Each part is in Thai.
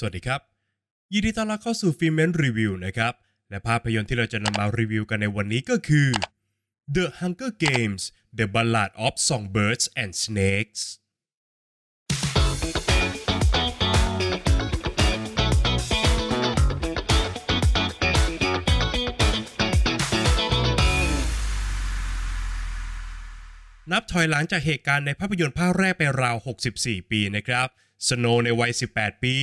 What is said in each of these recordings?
สวัสดีครับ ยินดีต้อนรับเข้าสู่ฟิล์มเมนรีวิวนะครับ และภาพยนตร์ที่เราจะนำมารีวิวกันในวันนี้ก็คือ The Hunger Games: The Ballad of Songbirds and Snakes นับถอยหลังจากเหตุการณ์ในภาพยนตร์ภาคแรกไปราว 64 ปีนะครับ สโนในวัย 18 ปี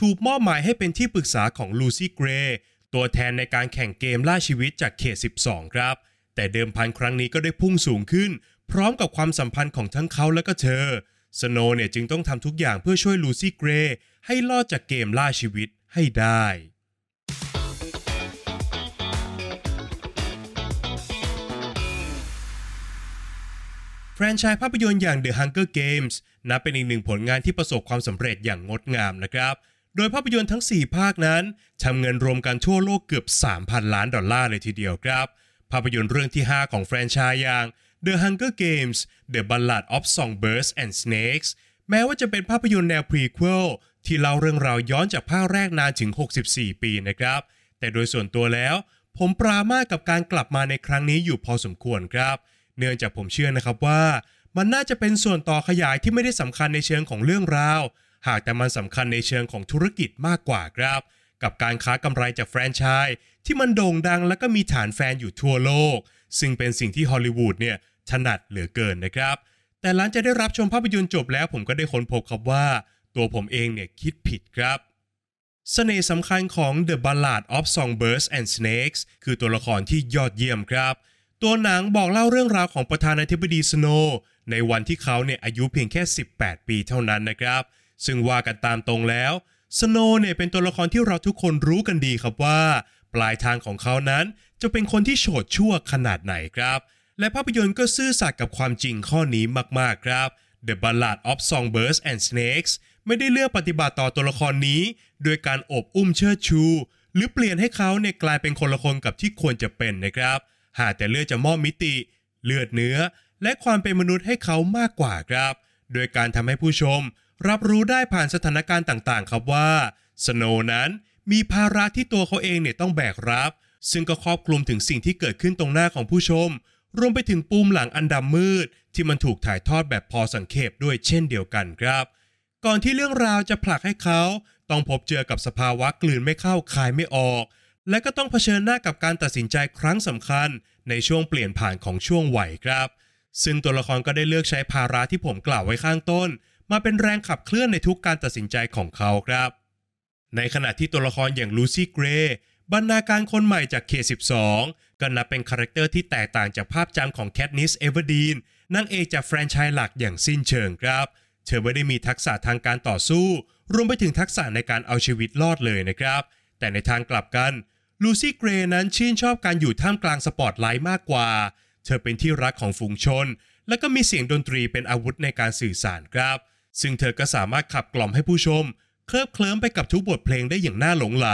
ถูกมอบหมายให้เป็นที่ปรึกษาของลูซี่เกรย์ตัวแทนในการแข่งเกมล่าชีวิตจากเขต 12 ครับ แต่เดิมพันครั้งนี้ก็ได้พุ่งสูงขึ้น พร้อมกับความสัมพันธ์ของทั้งเขาและก็เธอ สโนเนี่ยจึงต้องทำทุกอย่างเพื่อช่วยลูซี่เกรย์ให้รอดจากเกมล่าชีวิตให้ได้แฟรนไชส์ภาพยนตร์อย่าง The Hunger Games นับเป็นอีกหนึ่งผลงานที่ประสบความสำเร็จอย่างงดงามนะครับ โดยภาพยนตร์ทั้ง 4 ภาคนั้นทำเงินรวมกันทั่วโลกเกือบ 3,000 ล้านดอลลาร์เลยทีเดียวครับ ภาพยนตร์เรื่องที่ 5 ของแฟรนไชส์อย่าง The Hunger Games The Ballad of Songbirds and Snakes แม้ว่าจะเป็นภาพยนตร์แนวพรีควลที่เล่าเรื่องราวย้อนจากภาคแรกนานถึง 64 ปีนะครับ แต่โดยส่วนตัวแล้ว ผมปรามาสกับการกลับมาในครั้งนี้อยู่พอสมควรครับ เนื่องจากผมเชื่อนะครับว่า มันน่าจะเป็นส่วนต่อขยายที่ไม่ได้สำคัญในเชิงของเรื่องราว หากแต่มันสำคัญในเชิงของธุรกิจมากกว่าครับ กับการค้ากำไรจากแฟรนไชส์ที่มันโด่งดังและก็มีฐานแฟนอยู่ทั่วโลก ซึ่งเป็นสิ่งที่ฮอลลีวูดเนี่ยถนัดเหลือเกินนะครับ แต่หลังจากได้รับชมภาพยนตร์จบแล้วผมก็ได้ค้นพบครับว่า ตัวผมเองเนี่ยคิดผิดครับเสน่ห์สำคัญของ The Ballad of Songbirds and Snakes คือตัวละครที่ยอดเยี่ยมครับ ตัวหนังบอกเล่าเรื่องราวของประธานาธิบดีสโนในวันที่เขาเนี่ยอายุเพียงแค่ 18 ปีเท่านั้นนะครับ ซึ่งว่ากันตามตรงแล้วสโนเนี่ยเป็นตัวละครที่เราทุกคนรู้กันดีครับว่า ปลายทางของเขานั้นจะเป็นคนที่โฉดชั่วขนาดไหนครับ และภาพยนตร์ก็ซื่อสัตย์กับความจริงข้อนี้มากๆครับ The Ballad of Songbirds and Snakes ไม่ได้เลือกปฏิบัติต่อตัวละครนี้ โดยการอบอุ้มเชิดชู หรือเปลี่ยนให้เขาเนี่ยกลายเป็นคนละคนกับที่ควรจะเป็นนะครับ หากแต่เลือกจะมอบมิติ เลือดเนื้อ และความเป็นมนุษย์ให้เขามากกว่าครับ โดยการทำให้ผู้ชม รับรู้ได้ผ่านสถานการณ์ต่างๆ ครับว่าสโนว์นั้นมีภาระที่ตัวเขาเองเนี่ยต้องแบกรับ ซึ่งก็ครอบคลุมถึงสิ่งที่เกิดขึ้นตรงหน้าของผู้ชม รวมไปถึงปูมหลังอันดำมืด ที่มันถูกถ่ายทอดแบบพอสังเขปด้วยเช่นเดียวกันครับ ก่อนที่เรื่องราวจะผลักให้เขา ต้องพบเจอกับสภาวะกลืนไม่เข้าคายไม่ออก และก็ต้องเผชิญหน้ากับการตัดสินใจครั้งสำคัญ ในช่วงเปลี่ยนผ่านของช่วงวัยครับ ซึ่งตัวละครก็ได้เลือกใช้ภาระที่ผมกล่าวไว้ข้างต้น มาเป็นแรงขับเคลื่อนในทุกการตัดสินใจของเขาครับ ในขณะที่ตัวละครอย่างลูซี่เกรย์บรรณาการคนใหม่จากเค12 ก็นับเป็นคาแรคเตอร์ที่แตกต่างจากภาพจำของแคทนิสเอเวอร์ดีนนางเอกจากแฟรนไชส์หลักอย่างสิ้นเชิงครับ เธอไม่ได้มีทักษะทางการต่อสู้ รวมไปถึงทักษะในการเอาชีวิตรอดเลยนะครับ แต่ในทางกลับกันลูซี่เกรย์นั้นชื่นชอบการอยู่ท่ามกลางสปอตไลท์มากกว่า เธอเป็นที่รักของฝูงชน และก็มีเสียงดนตรีเป็นอาวุธในการสื่อสารครับ ซึ่งเธอก็สามารถขับกล่อมให้ผู้ชม เคลิบเคลิ้มไปกับทุกบทเพลงได้อย่างน่าหลงใหล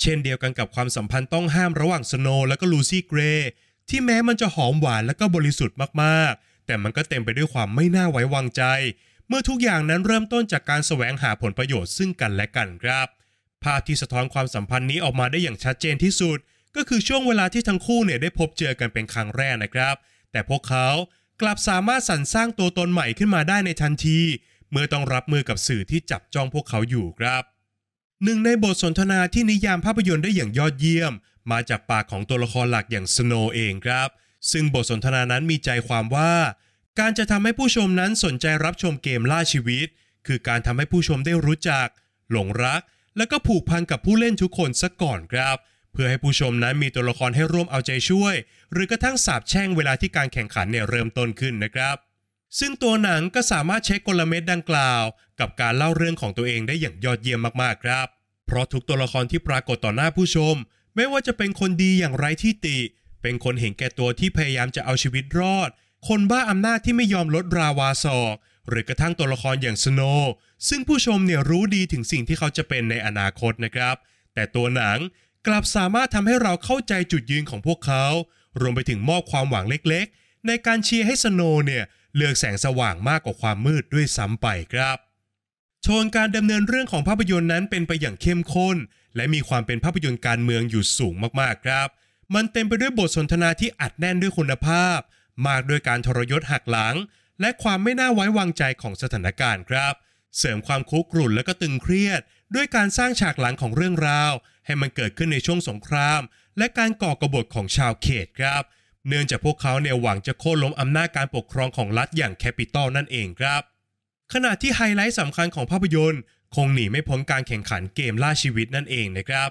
เช่นเดียวกันกับความสัมพันธ์ต้องห้ามระหว่างสโนว์และก็ลูซี่เกรย์ที่แม้มันจะหอมหวานและก็บริสุทธิ์มากๆ แต่มันก็เต็มไปด้วยความไม่น่าไว้วางใจ เมื่อทุกอย่างนั้นเริ่มต้นจากการแสวงหาผลประโยชน์ซึ่งกันและกันครับ ภาพที่สะท้อนความสัมพันธ์นี้ออกมาได้อย่างชัดเจนที่สุด ก็คือช่วงเวลาที่ทั้งคู่เนี่ยได้พบเจอกันเป็นครั้งแรกนะครับ แต่พวกเขากลับสามารถสรรสร้างตัวตนใหม่ขึ้นมาได้ในทันที เมื่อต้องรับมือกับสื่อที่จับจ้องพวกเขาอยู่ครับ หนึ่งในบทสนทนาที่นิยามภาพยนตร์ได้อย่างยอดเยี่ยม มาจากปากของตัวละครหลักอย่างสโนเองครับ ซึ่งบทสนทนานั้นมีใจความว่า การจะทำให้ผู้ชมนั้นสนใจรับชมเกมล่าชีวิต คือการทำให้ผู้ชมได้รู้จัก หลงรัก และก็ผูกพันกับผู้เล่นทุกคนซะก่อนครับเพื่อให้ผู้ชมนั้นมีตัวละครให้ร่วมเอาใจช่วย หรือกระทั่งสาบแช่งเวลาที่การแข่งขันเนี่ยเริ่มต้นขึ้นนะครับ ซึ่งตัวหนังก็สามารถใช้กลเม็ดดังกล่าว กับการเล่าเรื่องของตัวเองได้อย่างยอดเยี่ยมมากๆครับ เพราะทุกตัวละครที่ปรากฏต่อหน้าผู้ชม ไม่ว่าจะเป็นคนดีอย่างไร้ที่ติ เป็นคนเห็นแก่ตัวที่พยายามจะเอาชีวิตรอด คนบ้าอำนาจที่ไม่ยอมลดราวาศอกหรือกระทั่งตัวละครอย่างสโนซึ่งผู้ชมเนี่ยรู้ดีถึงสิ่งที่เขาจะเป็นในอนาคตนะครับ แต่ตัวหนังกลับสามารถทำให้เราเข้าใจจุดยืนของพวกเขา รวมไปถึงมอบความหวังเล็กๆ ในการเชียร์ให้สโนเนี่ย เลือกแสงสว่างมากกว่าความมืดด้วยซ้ำไปครับโทนการดำเนินเรื่องของภาพยนตร์นั้นเป็นไปอย่างเข้มข้น และมีความเป็นภาพยนตร์การเมืองอยู่สูงมากๆครับ มันเต็มไปด้วยบทสนทนาที่อัดแน่นด้วยคุณภาพ มากด้วยการทรยศหักหลัง และความไม่น่าไว้วางใจของสถานการณ์ครับ เสริมความคุกรุ่นและก็ตึงเครียด ด้วยการสร้างฉากหลังของเรื่องราว ให้มันเกิดขึ้นในช่วงสงคราม และการก่อกรบฏของชาวเขตครับ เนื่องจากพวกเขาเนี่ยหวังจะโค่นล้มอำนาจการปกครองของรัฐอย่างแคปิตอลนั่นเองครับ ขณะที่ไฮไลท์สำคัญของภาพยนตร์ คงหนีไม่พ้นการแข่งขันเกมล่าชีวิตนั่นเองนะครับ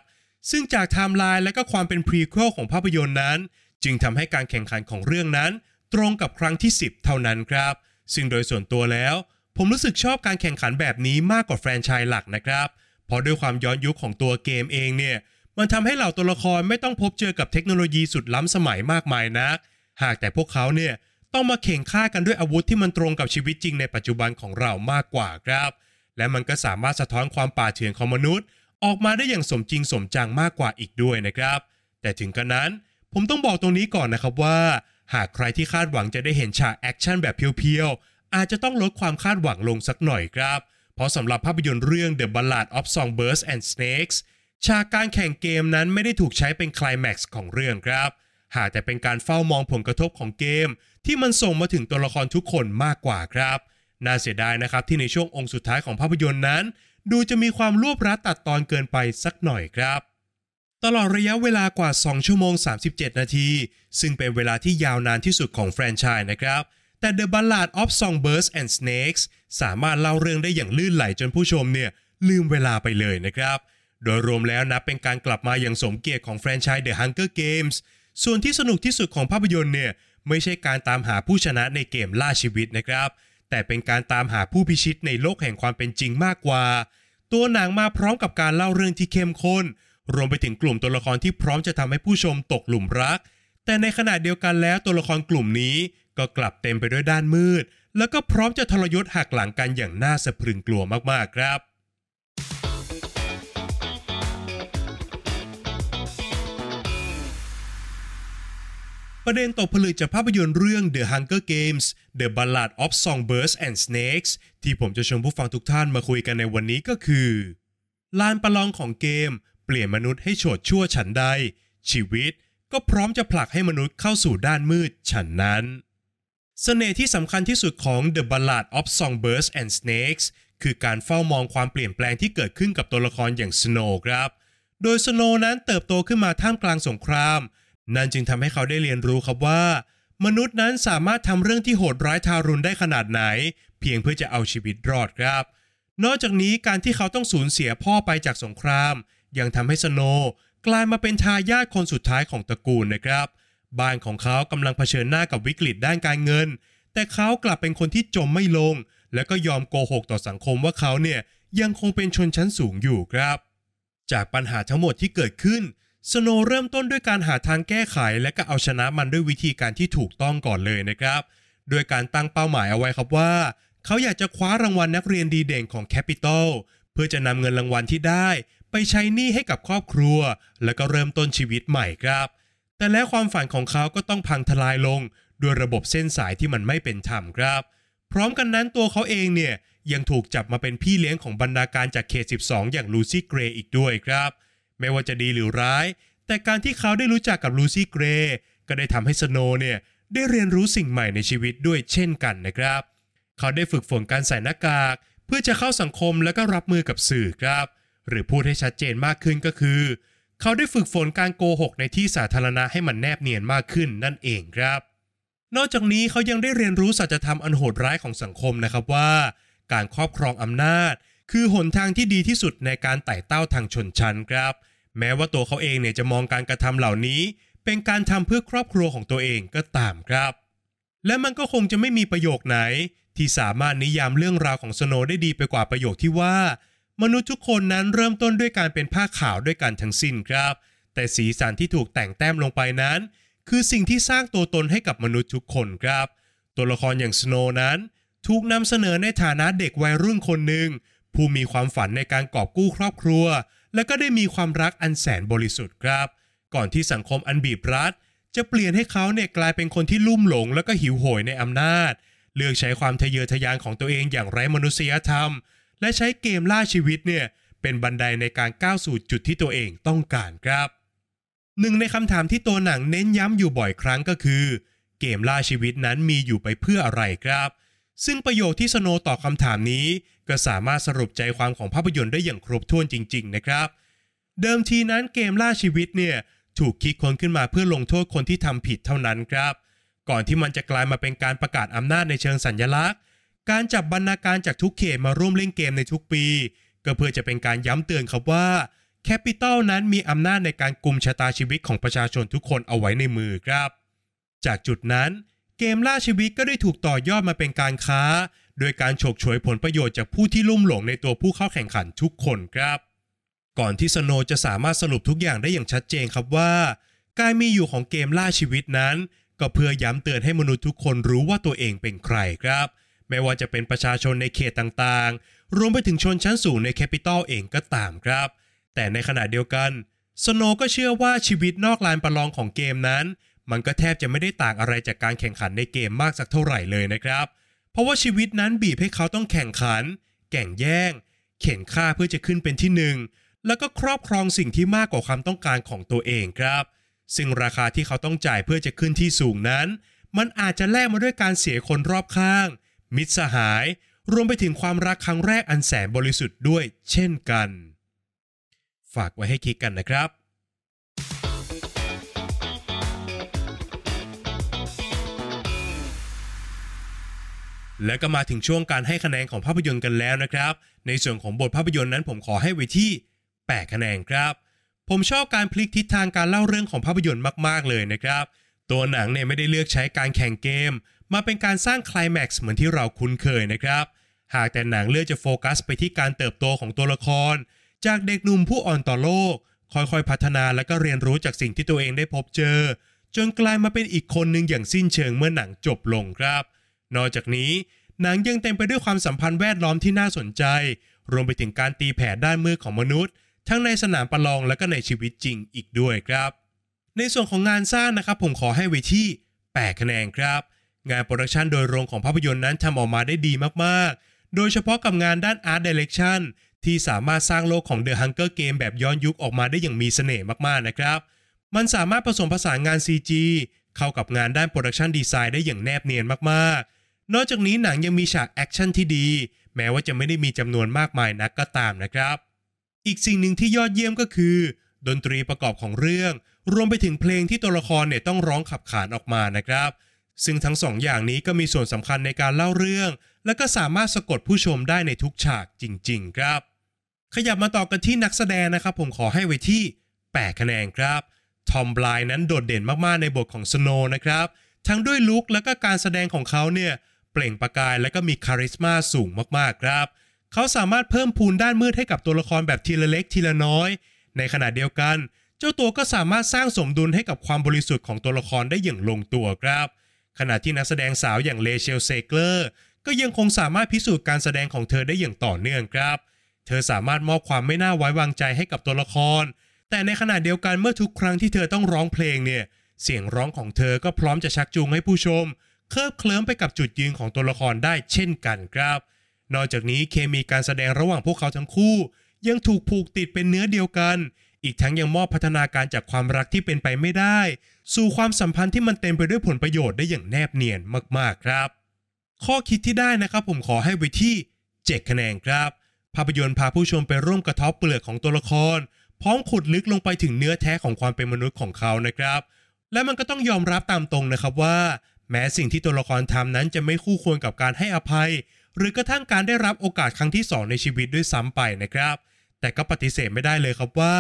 ซึ่งจากไทม์ไลน์และก็ความเป็น prequel ของภาพยนตร์นั้น จึงทำให้การแข่งขันของเรื่องนั้น ตรงกับครั้งที่ 10 เท่านั้นครับ ซึ่งโดยส่วนตัวแล้ว ผมรู้สึกชอบการแข่งขันแบบนี้มากกว่าแฟรนไชส์หลักนะครับ เพราะด้วยความย้อนยุคของตัวเกมเองเนี่ย มันทำให้เหล่าตัวละครไม่ต้องพบเจอกับเทคโนโลยีสุดล้ำสมัยมากมายนัก หากแต่พวกเขาเนี่ยต้องมาเข่นฆ่ากันด้วยอาวุธที่มันตรงกับชีวิตจริงในปัจจุบันของเรามากกว่าครับ และมันก็สามารถสะท้อนความป่าเถื่อนของมนุษย์ ออกมาได้อย่างสมจริงสมจังมากกว่าอีกด้วยนะครับ แต่ถึงกระนั้น ผมต้องบอกตรงนี้ก่อนนะครับว่า หากใครที่คาดหวังจะได้เห็นฉากแอคชั่นแบบ pure ๆ อาจจะต้องลดความคาดหวังลงสักหน่อยครับ เพราะสำหรับภาพยนตร์เรื่อง The Ballad of Songbirds and Snakes ฉากการแข่งเกมนั้นไม่ได้ถูกใช้เป็นคลแม็กซ์ของเรื่องครับ หากแต่เป็นการเฝ้ามองผลกระทบของเกม ที่มันส่งมาถึงตัวละครทุกคนมากกว่าครับ น่าเสียดายนะครับที่ในช่วงองค์สุดท้ายของภาพยนตร์นั้น ดูจะมีความรวบรัดตัดตอนเกินไปสักหน่อยครับ ตลอดระยะเวลากว่า 2 ชั่วโมง 37 นาที ซึ่งเป็นเวลาที่ยาวนานที่สุดของแฟรนไชส์นะครับแต่ The Ballad of Songbirds and Snakes สามารถเล่าเรื่องได้อย่างลื่นไหลจนผู้ชมเนี่ยลืมเวลาไปเลยนะครับ โดยรวมแล้วนับเป็นการกลับมาอย่างสมเกียรติของแฟรนไชส์ The Hunger Games ส่วนที่สนุกที่สุดของภาพยนตร์เนี่ยไม่ใช่การตามหาผู้ชนะในเกมล่าชีวิตนะครับ แต่เป็นการตามหาผู้พิชิตในโลกแห่งความเป็นจริงมากกว่า ตัวหนังมาพร้อมกับการเล่าเรื่องที่เข้มข้น รวมไปถึงกลุ่มตัวละครที่พร้อมจะทำให้ผู้ชมตกหลุมรัก แต่ในขณะเดียวกันแล้วตัวละครกลุ่มนี้ ก็กลับเต็มไปด้วยด้านมืด แล้วก็พร้อมจะทรยศหักหลังกันอย่างน่าสะพรึงกลัวมากๆครับ ประเด็นตกผลึกจากภาพยนตร์เรื่อง The Hunger Games The Ballad of Songbirds and Snakes ที่ผมจะชวนผู้ฟังทุกท่านมาคุยกันในวันนี้ก็คือลานประลองของเกม เปลี่ยนมนุษย์ให้โฉดชั่วฉันใด ชีวิตก็พร้อมจะผลักให้มนุษย์เข้าสู่ด้านมืดฉันนั้นเสน่ห์ที่สำคัญที่สุดของ The Ballad of Songbirds and Snakes คือการเฝ้ามองความเปลี่ยนแปลงที่เกิดขึ้นกับตัวละครอย่างสโนว์ครับ โดยสโนว์นั้นเติบโตขึ้นมาท่ามกลางสงคราม นั่นจึงทำให้เขาได้เรียนรู้ครับว่า มนุษย์นั้นสามารถทำเรื่องที่โหดร้ายทารุณได้ขนาดไหน เพียงเพื่อจะเอาชีวิตรอดครับ นอกจากนี้การที่เขาต้องสูญเสียพ่อไปจากสงคราม ยังทำให้สโนกลายมาเป็นทายาทคนสุดท้ายของตระกูลนะครับ บ้านของเขากำลังเผชิญหน้ากับวิกฤตด้านการเงิน แต่เขากลับเป็นคนที่จมไม่ลง และก็ยอมโกหกต่อสังคมว่าเขาเนี่ยยังคงเป็นชนชั้นสูงอยู่ครับ จากปัญหาทั้งหมดที่เกิดขึ้น สโนเริ่มต้นด้วยการหาทางแก้ไข และก็เอาชนะมันด้วยวิธีการที่ถูกต้องก่อนเลยนะครับ โดยการตั้งเป้าหมายเอาไว้ครับว่า เขาอยากจะคว้ารางวัลนักเรียนดีเด่นของแคปิตอลเพื่อจะนำเงินรางวัลที่ได้ไปใช้หนี้ให้กับครอบครัว แล้วก็เริ่มต้นชีวิตใหม่ครับ แต่แล้วความฝันของเขาก็ต้องพังทลายลงด้วยระบบเส้นสายที่มันไม่เป็นธรรมครับ พร้อมกันนั้นตัวเขาเองเนี่ยยังถูกจับมาเป็นพี่เลี้ยงของบรรณาการจากเขต 12 อย่างลูซี่เกรย์อีกด้วยครับ ไม่ว่าจะดีหรือร้าย แต่การที่เขาได้รู้จักกับลูซี่เกรย์ก็ได้ทำให้สโนเนี่ยได้เรียนรู้สิ่งใหม่ในชีวิตด้วยเช่นกันนะครับ เขาได้ฝึกฝนการใส่หน้ากาก เพื่อจะเข้าสังคมและก็รับมือกับสื่อครับ หรือพูดให้ชัดเจนมากขึ้นก็คือ เขาได้ฝึกฝนการโกหกในที่สาธารณะให้มันแนบเนียนมากขึ้นนั่นเองครับ นอกจากนี้เขายังได้เรียนรู้สัจธรรมอันโหดร้ายของสังคมนะครับว่า การครอบครองอำนาจ คือหนทางที่ดีที่สุดในการไต่เต้าทางชนชั้นครับ แม้ว่าตัวเขาเองเนี่ยจะมองการกระทำเหล่านี้ เป็นการทำเพื่อครอบครัวของตัวเองก็ตามครับ และมันก็คงจะไม่มีประโยคไหน ที่สามารถนิยามเรื่องราวของสโนได้ดีไปกว่าประโยคที่ว่า มนุษย์ทุกคนนั้นเริ่มต้นด้วยการเป็นผ้าขาวด้วยกันทั้งสิ้นครับ แต่สีสันที่ถูกแต่งแต้มลงไปนั้น คือสิ่งที่สร้างตัวตนให้กับมนุษย์ทุกคนครับ ตัวละครอย่างสโนนั้น ถูกนำเสนอในฐานะเด็กวัยรุ่นคนหนึ่ง ผู้มีความฝันในการกอบกู้ครอบครัว และก็ได้มีความรักอันแสนบริสุทธิ์ครับ ก่อนที่สังคมอันบีบรัด จะเปลี่ยนให้เขาเนี่ยกลายเป็นคนที่ลุ่มหลง แล้วก็หิวโหยในอำนาจ เลือกใช้ความทะเยอทะยานของตัวเองอย่างไร้มนุษยธรรม และใช้เกมล่าชีวิตเนี่ยเป็นบันไดในการก้าวสู่จุดที่ตัวเองต้องการครับหนึ่งในคำถามที่ตัวหนังเน้นย้ำอยู่บ่อยครั้งก็คือ เกมล่าชีวิตนั้นมีอยู่ไปเพื่ออะไรครับ ซึ่งประโยคที่สโนตอบคำถามนี้ ก็สามารถสรุปใจความของภาพยนตร์ได้อย่างครบถ้วนจริง ๆ นะครับ เดิมทีนั้นเกมล่าชีวิตเนี่ยถูกคิดค้นขึ้นมาเพื่อลงโทษคนที่ทำผิดเท่านั้นครับ ก่อนที่มันจะกลายมาเป็นการประกาศอำนาจในเชิงสัญญลักษณ์ การจับบรรณาการจากทุกเขตมาร่วมเล่นเกมในทุกปี ก็เพื่อจะเป็นการย้ำเตือนครับว่าแคปิตอลนั้นมีอำนาจในการกุมชะตาชีวิตของประชาชนทุกคนเอาไว้ในมือครับ จากจุดนั้น เกมล่าชีวิตก็ได้ถูกต่อยอดมาเป็นการค้า โดยการฉกฉวยผลประโยชน์จากผู้ที่ลุ่มหลงในตัวผู้เข้าแข่งขันทุกคนครับ ก่อนที่สโนจะสามารถสรุปทุกอย่างได้อย่างชัดเจนครับว่า การมีอยู่ของเกมล่าชีวิตนั้น ก็เพื่อย้ำเตือนให้มนุษย์ทุกคนรู้ว่าตัวเองเป็นใครครับ ไม่ว่าจะเป็นประชาชนในเขตต่างๆ รวมไปถึงชนชั้นสูงในแคปิตอลเองก็ตามครับ แต่ในขณะเดียวกันสโนก็เชื่อว่าชีวิตนอกลานประลองของเกมนั้น มันก็แทบจะไม่ได้ต่างอะไรจากการแข่งขันในเกมมากสักเท่าไหร่เลยนะครับเพราะว่าชีวิตนั้นบีบให้เขาต้องแข่งขัน แก่งแย่ง เข็นฆ่าเพื่อจะขึ้นเป็นที่หนึ่งแล้วก็ครอบครองสิ่งที่มากกว่าความต้องการของตัวเองครับ ซึ่งราคาที่เขาต้องจ่ายเพื่อจะขึ้นที่สูงนั้น มันอาจจะแลกมาด้วยการเสียคนรอบข้าง มิตรสหาย รวมไปถึงความรักครั้งแรกอันแสนบริสุทธิ์ด้วย เช่นกัน ฝากไว้ให้คิดกันนะครับ และก็มาถึงช่วงการให้คะแนนของภาพยนตร์กันแล้วนะครับ ในส่วนของบทภาพยนตร์นั้นผมขอให้ไว้ที่ 8 คะแนนครับ ผมชอบการพลิกทิศทางการเล่าเรื่องของภาพยนตร์มาก ๆ เลยนะครับ ตัวหนังเนี่ยไม่ได้เลือกใช้การแข่งเกม มาเป็นการสร้างคลแม็กซ์เหมือนที่เราคุ้นเคยนะครับ หากแต่หนังเลือกจะโฟกัสไปที่การเติบโตของตัวละคร จากเด็กหนุ่มผู้อ่อนต่อโลก ค่อยๆ พัฒนาและก็เรียนรู้จากสิ่งที่ตัวเองได้พบเจอ จนกลายมาเป็นอีกคนหนึ่งอย่างสิ้นเชิงเมื่อหนังจบลงครับ นอกจากนี้ หนังยังเต็มไปด้วยความสัมพันธ์แวดล้อมที่น่าสนใจ รวมไปถึงการตีแผ่ด้านมือของมนุษย์ ทั้งในสนามประลองและก็ในชีวิตจริงอีกด้วยครับ ในส่วนของงานสร้างนะครับผมขอให้ไว้ที่ 8 คะแนนครับ งานโปรดักชันโดยรวมของภาพยนตร์นั้นทำออกมาได้ดีมากๆ โดยเฉพาะกับงานด้าน Art Direction ที่สามารถสร้างโลกของ The Hunger Game แบบย้อนยุคออกมาได้อย่างมีเสน่ห์มากๆนะครับ มันสามารถผสมผสานงาน CG เข้ากับงานด้าน production design ได้อย่างแนบเนียนมากๆ นอกจากนี้หนังยังมีฉากแอคชั่นที่ดี แม้ว่าจะไม่ได้มีจำนวนมากมายนักก็ตามนะครับ อีกสิ่งหนึ่งที่ยอดเยี่ยมก็คือ ดนตรีประกอบของเรื่อง รวมไปถึงเพลงที่ตัวละครเนี่ยต้องร้องขับขานออกมานะครับ ซึ่งทั้งสองอย่างนี้ก็มีส่วนสำคัญในการเล่าเรื่อง และก็สามารถสะกดผู้ชมได้ในทุกฉากจริง ๆ ครับ ขยับมาต่อกันที่นักแสดงนะครับ ผมขอให้ไว้ที่ 8 คะแนนครับทอมบลายนั้นโดดเด่นมากๆในบทของสโนนะครับทั้งด้วยลุคและก็การแสดงของเขาเนี่ย เปล่งประกายและก็มีคาริสมาสูงมากๆครับเขาสามารถเพิ่มพูนด้านมืดให้กับตัวละครแบบทีละเล็กทีละน้อย ในขณะเดียวกัน เจ้าตัวก็สามารถสร้างสมดุลให้กับความบริสุทธิ์ของตัวละครได้อย่างลงตัวครับ ขณะที่นักแสดงสาวอย่างเลเชลเซเกอร์ก็ยังคงสามารถพิสูจน์การแสดงของเธอได้อย่างต่อเนื่องครับ เธอสามารถมอบความไม่น่าไว้วางใจให้กับตัวละคร แต่ในขณะเดียวกันเมื่อทุกครั้งที่เธอต้องร้องเพลงเนี่ยเสียงร้องของเธอก็พร้อมจะชักจูงให้ผู้ชม เคลิบเคลิ้มไปกับจุดยืนของตัวละครได้เช่นกันครับ นอกจากนี้เคมีการแสดงระหว่างพวกเขาทั้งคู่ ยังถูกผูกติดเป็นเนื้อเดียวกัน อีกทั้งยังมอบพัฒนาการจากความรักที่เป็นไปไม่ได้ สู่ความสัมพันธ์ที่มันเต็มไปด้วยผลประโยชน์ได้อย่างแนบเนียนมากๆครับ ข้อคิดที่ได้นะครับผมขอให้ไว้ที่7คะแนนครับ ภาพยนตร์พาผู้ชมไปร่วมกระทบเปลือกของตัวละคร พร้อมขุดลึกลงไปถึงเนื้อแท้ของความเป็นมนุษย์ของเขานะครับ และมันก็ต้องยอมรับตามตรงนะครับว่า แม้สิ่งที่ตัวละครทำนั้นจะไม่คู่ควรกับการให้อภัย หรือกระทั่งการได้รับโอกาสครั้งที่สองในชีวิตด้วยซ้ำไปนะครับ แต่ก็ปฏิเสธไม่ได้เลยครับว่า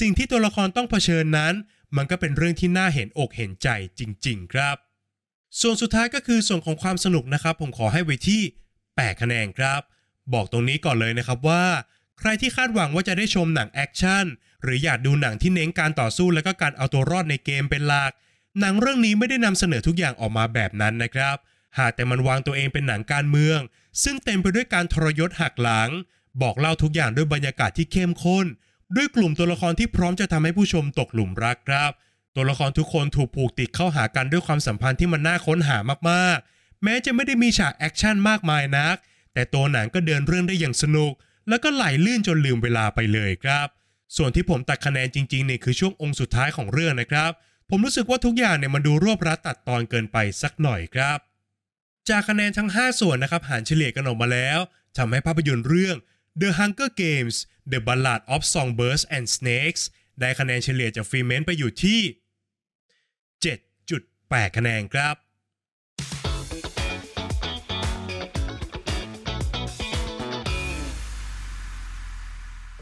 สิ่งที่ตัวละครต้องเผชิญนั้น มันก็เป็นเรื่องที่น่าเห็นอกเห็นใจจริง ๆ ครับ ส่วนสุดท้ายก็คือส่วนของความสนุกนะครับ ผมขอให้ไว้ที่8คะแนนครับ บอกตรงนี้ก่อนเลยนะครับว่า ใครที่คาดหวังว่าจะได้ชมหนังแอคชั่นหรืออยากดูหนังที่เน้นการต่อสู้และก็การเอาตัวรอดในเกมเป็นหลัก หนังเรื่องนี้ไม่ได้นำเสนอทุกอย่างออกมาแบบนั้นนะครับ หากแต่มันวางตัวเองเป็นหนังการเมือง ซึ่งเต็มไปด้วยการทรยศหักหลัง บอกเล่าทุกอย่างด้วยบรรยากาศที่เข้มข้น ด้วยกลุ่มตัวละครที่พร้อมจะทำให้ผู้ชมตกหลุมรักครับ ตัวละครทุกคนถูกผูกติดเข้าหากันด้วยความสัมพันธ์ที่มันน่าค้นหามากๆ แม้จะไม่ได้มีฉากแอคชั่นมากมายนัก แต่ตัวหนังก็เดินเรื่องได้อย่างสนุก แล้วก็ไหลลื่นจนลืมเวลาไปเลยครับ ส่วนที่ผมตัดคะแนนจริงๆเนี่ยคือช่วงองค์สุดท้ายของเรื่องนะครับ ผมรู้สึกว่าทุกอย่างเนี่ยมันดูรวบรัดตัดตอนเกินไปสักหน่อยครับ จากคะแนนทั้ง 5 ส่วนนะครับหารเฉลี่ยกันออกมาแล้วทำให้ภาพยนตร์เรื่อง The Hunger Games The Ballad of Songbirds and Snakes ได้คะแนนเฉลี่ยจากฟรีเมนไปอยู่ที่ 7.8 คะแนนครับ